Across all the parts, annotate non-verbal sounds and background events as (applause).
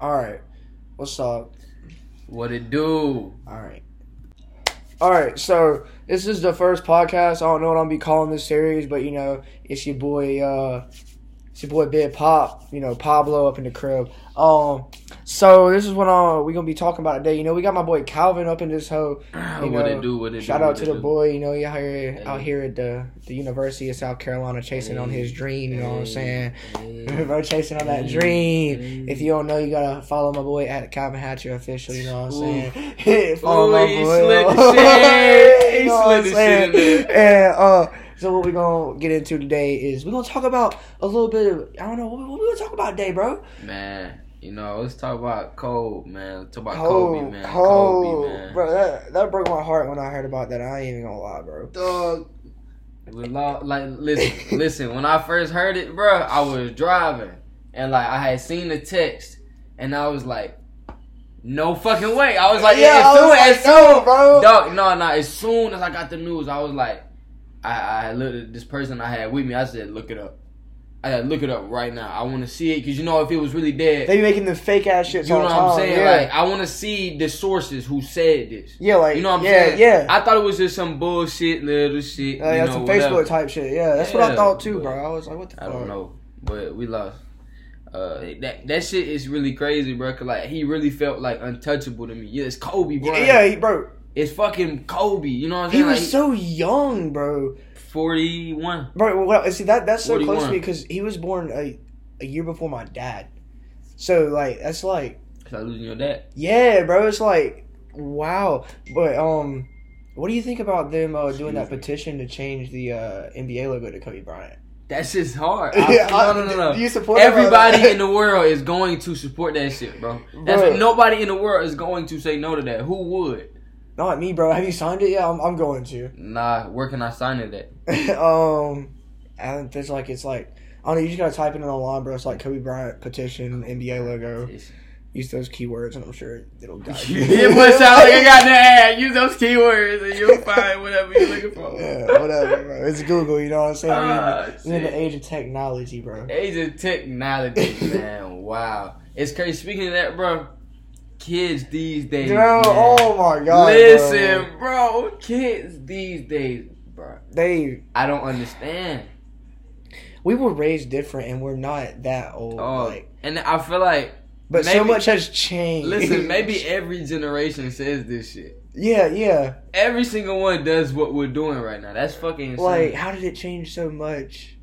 All right. What's up? What it do? All right. All right. So this is the first podcast. I don't know what I'm gonna be calling this series, but you know, it's your boy. uh It's your boy Big Pop. You know, Pablo up in the crib. Um. So this is what uh, we gonna be talking about today. You know, we got my boy Calvin up in this hoe. (clears throat) You what know, it do? What it Shout do? out to the do? boy. You know, he out here Hey. out here at the the University of South Carolina, chasing on his dream. You know what I'm saying? Hey. (laughs) Bro, chasing on that dream. Hey. If you don't know, you gotta follow my boy at Calvin Hatcher official. You know what I'm saying? (laughs) follow my Ooh, he boy. slid the (laughs) shit. He You know what I'm slid the shit in And uh, so what we're gonna get into today is we're gonna talk about a little bit of I don't know what we, what we gonna talk about today, bro. Man, you know, let's talk about Kobe, man. Let's talk about Kobe, Kobe, man. Kobe, Kobe, man. bro. That that broke my heart when I heard about that. I ain't even gonna lie, bro. Dog. We lo- like listen, (laughs) listen. When I first heard it, bro, I was driving and like I had seen the text and I was like, no fucking way. I was like, Yeah, as I soon was as soon, no, bro. dog, no, no. As soon as I got the news, I was like, I, I looked at this person I had with me. I said, look it up. I said, look it up right now. I want to see it because you know if it was really dead, They be making the fake ass shit. you know what I'm time. saying? Yeah. Like I want to see the sources who said this. yeah, like You know what I'm yeah, saying? Yeah, I thought it was just some bullshit, little shit. You that's know, some whatever. Facebook type shit. Yeah, that's what I thought too, bro. I was like, what the I fuck? don't know, but we lost. Uh, that that shit is really crazy, bro. Cause like he really felt like untouchable to me. Yeah, it's Kobe, bro. Yeah, he, bro. It's fucking Kobe. You know what I'm saying? He was like, so young, bro. forty one. Bro, well, see that that's so close to me because he was born a, a year before my dad. So like that's like It's like losing your dad. yeah, bro. It's like wow. But um, what do you think about them uh, doing that petition to change the uh, NBA logo to Kobe Bryant? That's just hard. (laughs) I, I- no, no, no, no. do you support? Everybody in the world is going to support that shit, bro. (laughs) That's Bro. what, nobody in the world is going to say no to that. Who would? Not me, bro. Have you signed it? yet? I'm, I'm going to. Nah, where can I sign it at? (laughs) um, and there's like it's like I don't know. You just gotta type it in online, bro. It's like Kobe Bryant petition NBA logo. Use those keywords, and I'm sure it'll guide (laughs) you. it must sound like I got (laughs) the ad. Use those keywords and you'll find whatever you're looking for. Yeah, whatever, bro. It's Google, you know what I'm saying? In Ah, we're in the age of technology, bro. Age of technology, man. Wow. It's crazy. Speaking of that, bro, kids these days. Bro, man. oh my god. Listen, bro. kids these days, bro. bro. They I don't understand. we were raised different and we're not that old. Oh, like and I feel like, but so much has changed. listen, maybe (laughs) every generation says this shit. Yeah, yeah. Every single one does what we're doing right now. That's fucking insane. Like, how did it change so much?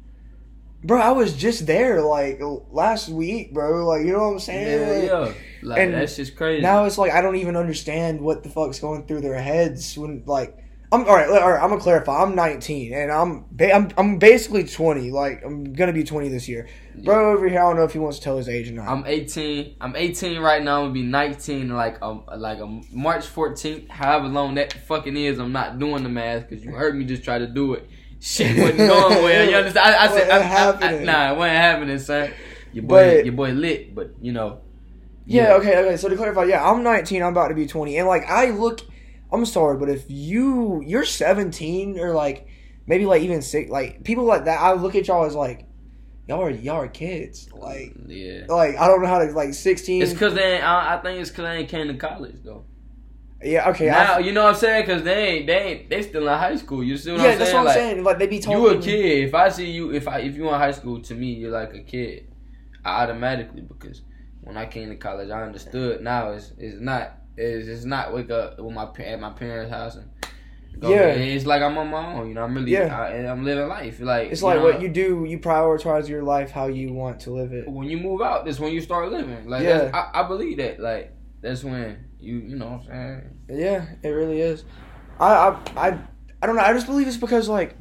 Bro, I was just there like last week, bro. Like, you know what I'm saying? yeah, Like, yeah. Like and that's just crazy. Now it's like I don't even understand what the fuck's going through their heads when like I'm all right. All right I'm gonna clarify. I'm 19 and I'm ba- I'm I'm basically 20. Like I'm gonna be 20 this year. Bro over here, I don't know if he wants to tell his age or not. I'm 18. I'm 18 right now. I'm gonna be 19 like um like a March 14th. However long that fucking is, I'm not doing the math because you heard me just try to do it. Shit (laughs) wasn't going well. You understand? I, I said, I, I, nah, it wasn't happening, son. Your boy, But- your boy lit, but you know. Yeah, okay, okay. So to clarify, yeah, I'm 19. I'm about to be 20, and like I look, I'm sorry, but if you you're 17 or like maybe like even six, like people like that, I look at y'all as like y'all are y'all are kids. Like mm, yeah. like I don't know how to like 16. It's cause they. Ain't, I, I think it's cause they ain't came to college though. yeah, okay. now I, you know what I'm saying? Cause they ain't. They ain't. They still in high school. You see what yeah, I'm saying? Yeah, that's what I'm Like, saying. Like they be talking. You a kid. If I see you, if I if you in high school, to me you're like a kid. I automatically because when I came to college, I understood. Now it's it's not it's, it's not wake up with my at my parents' house and. Go Yeah. it's like I'm on my own. You know, I'm really, Yeah. I, I'm living life. Like It's like know, what you do. You prioritize your life how you want to live it. when you move out. That's when you start living. Like, Yeah. I, I believe that. Like, that's when you, you know, what I'm saying. Yeah, it really is. I I I, I don't know. I just believe it's because like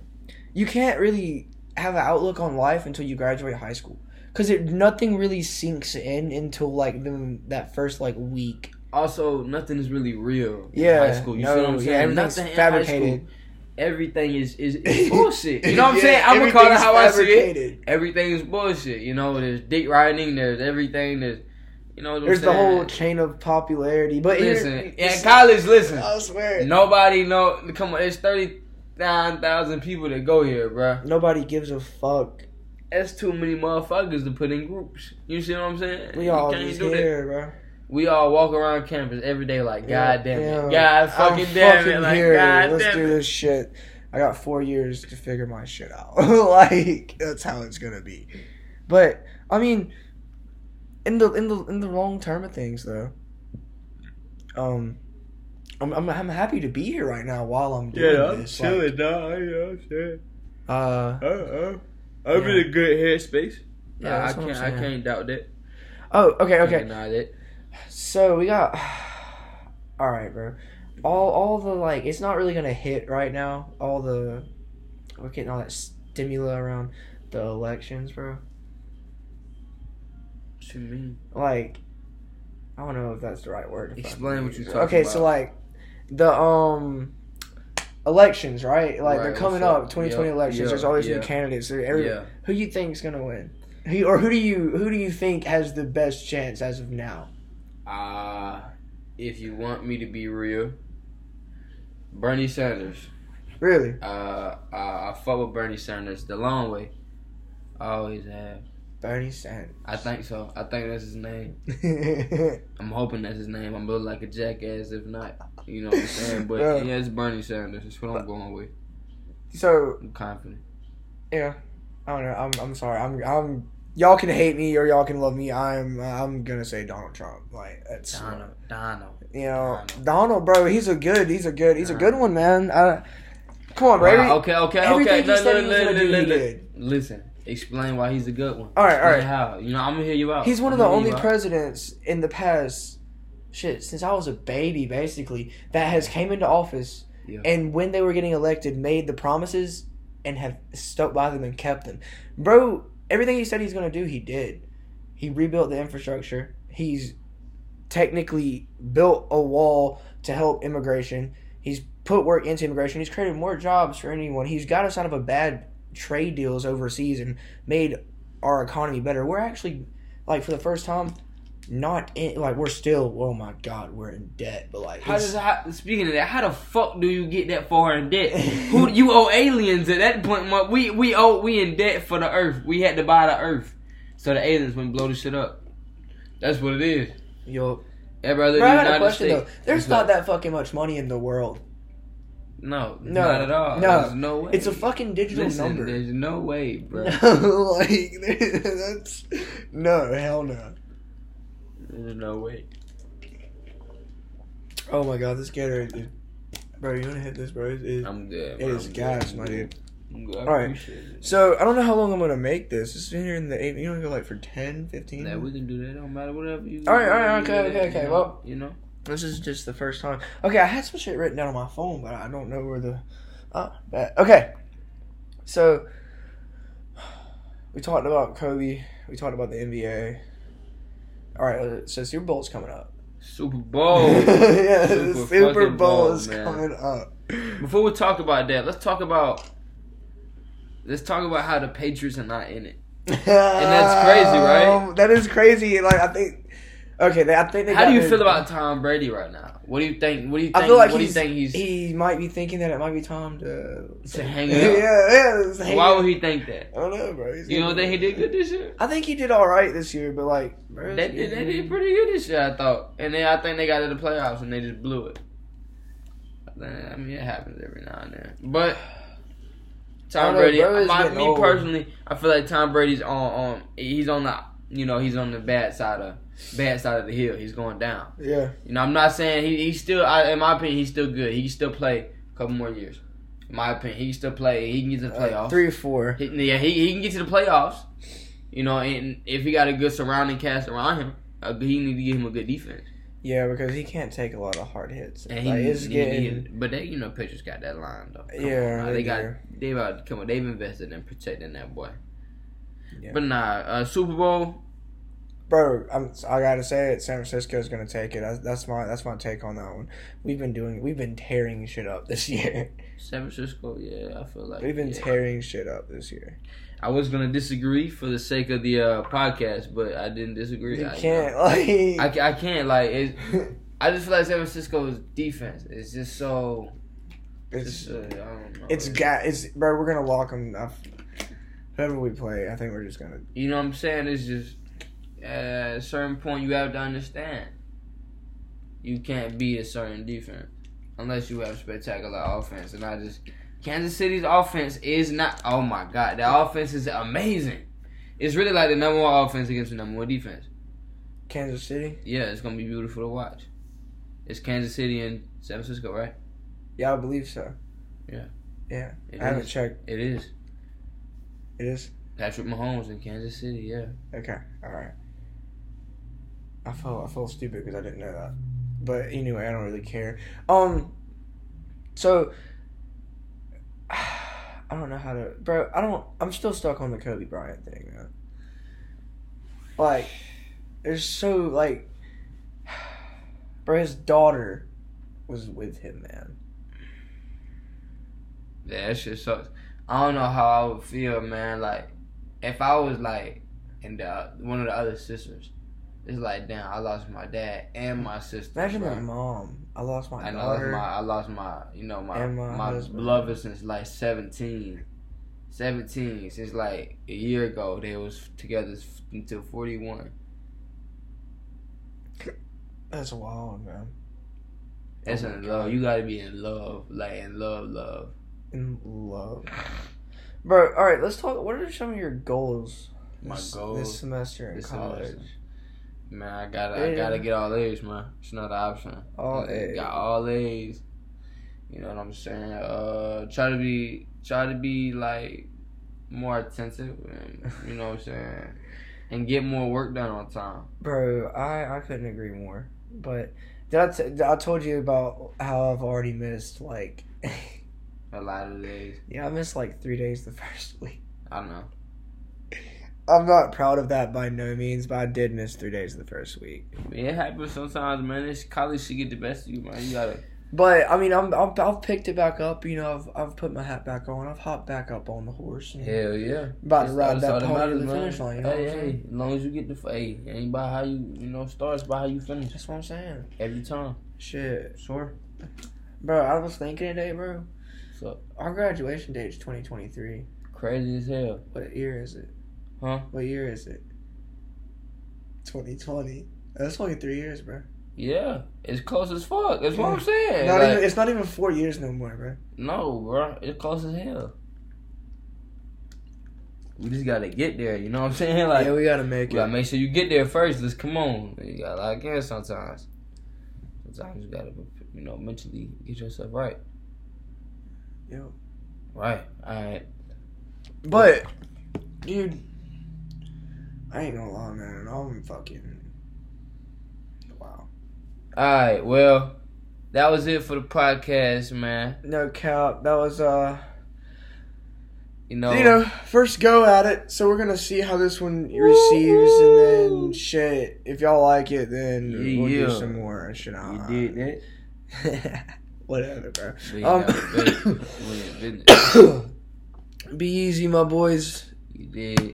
you can't really have an outlook on life until you graduate high school. Cause it nothing really sinks in until like the, that first like week. Also, nothing is really real. in Yeah, high school. You no, see what I'm yeah, saying? everything's Nothing fabricated. Everything is is, is (laughs) bullshit. You know what I'm Yeah, saying? I'm gonna call it how I see it. Everything is bullshit. You know, there's dick riding. There's everything. There's, you know, There's the whole chain of popularity. But Listen, in it's- college, listen. I swear, Nobody know. Come on, there's thirty nine thousand people that go here, bruh. nobody gives a fuck. That's too many motherfuckers to put in groups. You see what I'm saying? We You all can't just do that. here, bro. We all walk around campus every day like, Yeah, God damn it, yeah. God fucking I'm damn fucking it, like here. God Let's damn do it. this shit. I got four years to figure my shit out. (laughs) like that's how it's gonna be. But I mean, in the in the in the long term of things, though, um, I'm I'm, I'm happy to be here right now while I'm doing Yeah, I'm this. chilling, dog. Yeah, I'm chilling. Like, uh, Uh, uh, I'm Yeah. in a good headspace. Yeah, Yeah, I that's what I'm can't. I can't doubt that. oh, okay, Can't okay. deny that. So we got. (sighs) All right, bro. All all the like, it's not really gonna hit right now. All the we're getting all that stimuli around the elections, bro. What you mean? Like, I don't know if that's the right word. Explain what you're talking Okay, about. Okay, so like, the um. Elections, right? Like Right, they're coming up? up, 2020 Yeah, elections. yeah, There's always yeah. new candidates. Every, Yeah. Who you think's gonna win? Who, or who do you who do you think has the best chance as of now? Uh, if you want me to be real, Bernie Sanders. Really? Uh, I, I fuck with Bernie Sanders the long way. I always have. Bernie Sanders. I think so. I think that's his name. (laughs) I'm hoping that's his name. I'm looking like a jackass if not. You know what I'm saying? But Yeah. yeah, it's Bernie Sanders. That's what I'm going with. so I'm confident. Yeah, I don't know. I'm I'm sorry. I'm I'm y'all can hate me or y'all can love me. I'm I'm gonna say Donald Trump. Like that's Donald. Donald. you know Donald. Donald, bro. He's a good. He's a good. He's a good one, man. I, come on, bro. Wow, okay, okay, everything okay. he Look, said he look, was gonna look, do, he look, look. did. Listen, explain why he's a good one. All right, all Explain right. How? You know, I'm gonna hear you out. He's one of the only presidents in the past, shit, since I was a baby, basically, that has came into office Yeah. and when they were getting elected, made the promises and have stuck by them and kept them. Bro, everything he said he's gonna do, he did. He rebuilt the infrastructure. He's technically built a wall to help immigration. He's put work into immigration. He's created more jobs for anyone. He's got us out of a bad trade deals overseas and made our economy better. We're actually like for the first time not in like we're still oh my god we're in debt but like How does how, speaking of that? How the fuck do you get that far in debt? (laughs) Who you owe aliens at that point? We we owe we in debt for the earth. We had to buy the earth, so the aliens wouldn't blow the shit up. That's what it is. yo Everybody Bro, I got a question though. There's What's not up? that fucking much money in the world. No, No, not at all. no. There's no way. It's a fucking digital Listen, number. There's no way, bro. No, (laughs) like that's no hell no. There's no way. Oh my god, this Gatorade, is, bro. You wanna hit this, bro? It is, I'm good. it bro. is I'm gas, good. my dude. I'm good. I All right. it. So I don't know how long I'm gonna make this. It's been here in the eight. You wanna go like for 10, 15? Yeah, we can do that. Don't matter. Whatever you. All right, all right, okay, okay, okay, know, well- you know. This is just the first time. Okay, I had some shit written down on my phone, but I don't know where the. Bad. Okay. So we talked about Kobe. We talked about the NBA. All right, uh, so Super Bowl's coming up. Super Bowl. (laughs) yeah, Super the Super Bowl Bowl, is man. coming up. Before we talk about that, let's talk about let's talk about how the Patriots are not in it. and that's crazy, right? (laughs) That is crazy. Like I think. Okay, they, I think they. How do you feel about (laughs) Tom Brady right now? What do you think? What do you think? I feel like what do you he's, think he's he might be thinking that it might be time to to hang (laughs) yeah, it up? yeah. hang Why up. would he think that? I don't know, bro. He's You don't think he did good this year? I think he did all right this year, but like, bro, They did, they did pretty good this year, I thought. And then I think they got to the playoffs and they just blew it. I mean, it happens every now and then. But Tom don't know, Brady, my, me old. personally, I feel like Tom Brady's on on he's on the you know he's on the bad side of bad side of the hill. He's going down. Yeah, You know, I'm not saying he he's still. I, in my opinion, he's still good. He can still play a couple more years. In my opinion, he can still play. He can get to the Uh, playoffs. three or four. He, yeah, he, he can get to the playoffs. You know, and if he got a good surrounding cast around him, uh, he need to give him a good defense. Yeah, because he can't take a lot of hard hits. And he, like, it's he- getting. he- but they, you know, pitchers got that line though. Come Yeah, on, they they got they about come on. They've invested in protecting that boy. Yeah. But nah, uh, Super Bowl. Bro, I'm, I gotta say it. San Francisco's gonna take it. That's, that's my that's my take on that one. We've been doing we've been tearing shit up this (laughs) year. San Francisco, yeah, I feel like We've been yeah. tearing shit up this year. I was gonna disagree for the sake of the uh, podcast, but I didn't disagree. You I, can't (laughs) like. I, I can't like. It, (laughs) I just feel like San Francisco's defense is just so. it's Just, uh, I don't know. it's ga- It's bro. We're gonna lock them. Whoever we play, I think we're just gonna. You know what I'm saying? It's just at a certain point you have to understand. You can't be a certain defense unless you have spectacular offense. And I just Kansas City's offense is not. Oh my God, the offense is amazing. It's really like the number one offense against the number one defense. Kansas City. Yeah, it's gonna be beautiful to watch. It's Kansas City and San Francisco, right? Yeah, I believe so. Yeah. Yeah. It I haven't checked. It is It is. Patrick Mahomes in Kansas City. Yeah. Okay. All right. I felt I felt stupid because I didn't know that. But anyway, I don't really care. Um. So. (sighs) I don't know how to, bro. I don't. I'm still stuck on the Kobe Bryant thing, man. Like, it's so like, (sighs) bro. His daughter was with him, man. Yeah, that shit sucks. I don't know how I would feel, man. Like, if I was like, in the one of the other sisters, it's like, damn, I lost my dad and my sister. Imagine bro. my mom. I lost my I know daughter. my I lost my you know my And my my, beloved since like 17. 17 since like a year ago they was together until 41. That's wild, man. That's Oh in love. You gotta be in love, like in love, love. In love, bro. All right, let's talk. What are some of your goals? My this, goals this semester in this college. semester. Man, I gotta I gotta get all A's, man. It's not an option. All A's. Got all A's. You know what I'm saying? Uh, try to be try to be like more attentive, and you know what I'm (laughs) saying, and get more work done on time. Bro, I I couldn't agree more. But that's I told you about how I've already missed like (laughs) A lot of days. yeah I missed like three days the (laughs) first week. I don't know. I'm not proud of that by no means, but I did miss three days the first week. It happens sometimes, man. This college should get the best of you, man. You gotta. But I mean, I'm, I'm I've picked it back up. You know, I've I've put my hat back on. I've hopped back up on the horse. Hell yeah. about to ride that pony to the man. finish line. You know hey, hey, as long as you get the hey, ain't by how you you know starts by how you finish That's what I'm saying. every time. Shit, Sure. bro. I was thinking today, bro. So Our graduation date is 2023. crazy as hell. What year is it? Huh? What year is it? 2020. That's only three years, bro. Yeah, it's close as fuck. That's what I'm (laughs) saying. Not Like, even. It's not even four years no more, bro. no, bro, it's close as hell. We just gotta get there. You know what I'm saying? (laughs) Like, yeah, we gotta make we make gotta make sure you get there first. Let's come on. You gotta lock in sometimes. Sometimes you gotta, you know, mentally get yourself right. Yo. Right. All right. But, dude, I ain't gonna lie, man. I'm fucking. Wow. All right. Well, that was it for the podcast, man. No cap. That was uh. You know. You know, first go at it. So we're gonna see how this one receives, and then shit. If y'all like it, then we'll Yeah. do some more. Shit, you did that. (laughs) Whatever, bro. We Um, got business. We (coughs) in. (coughs) Be easy, my boys. You did.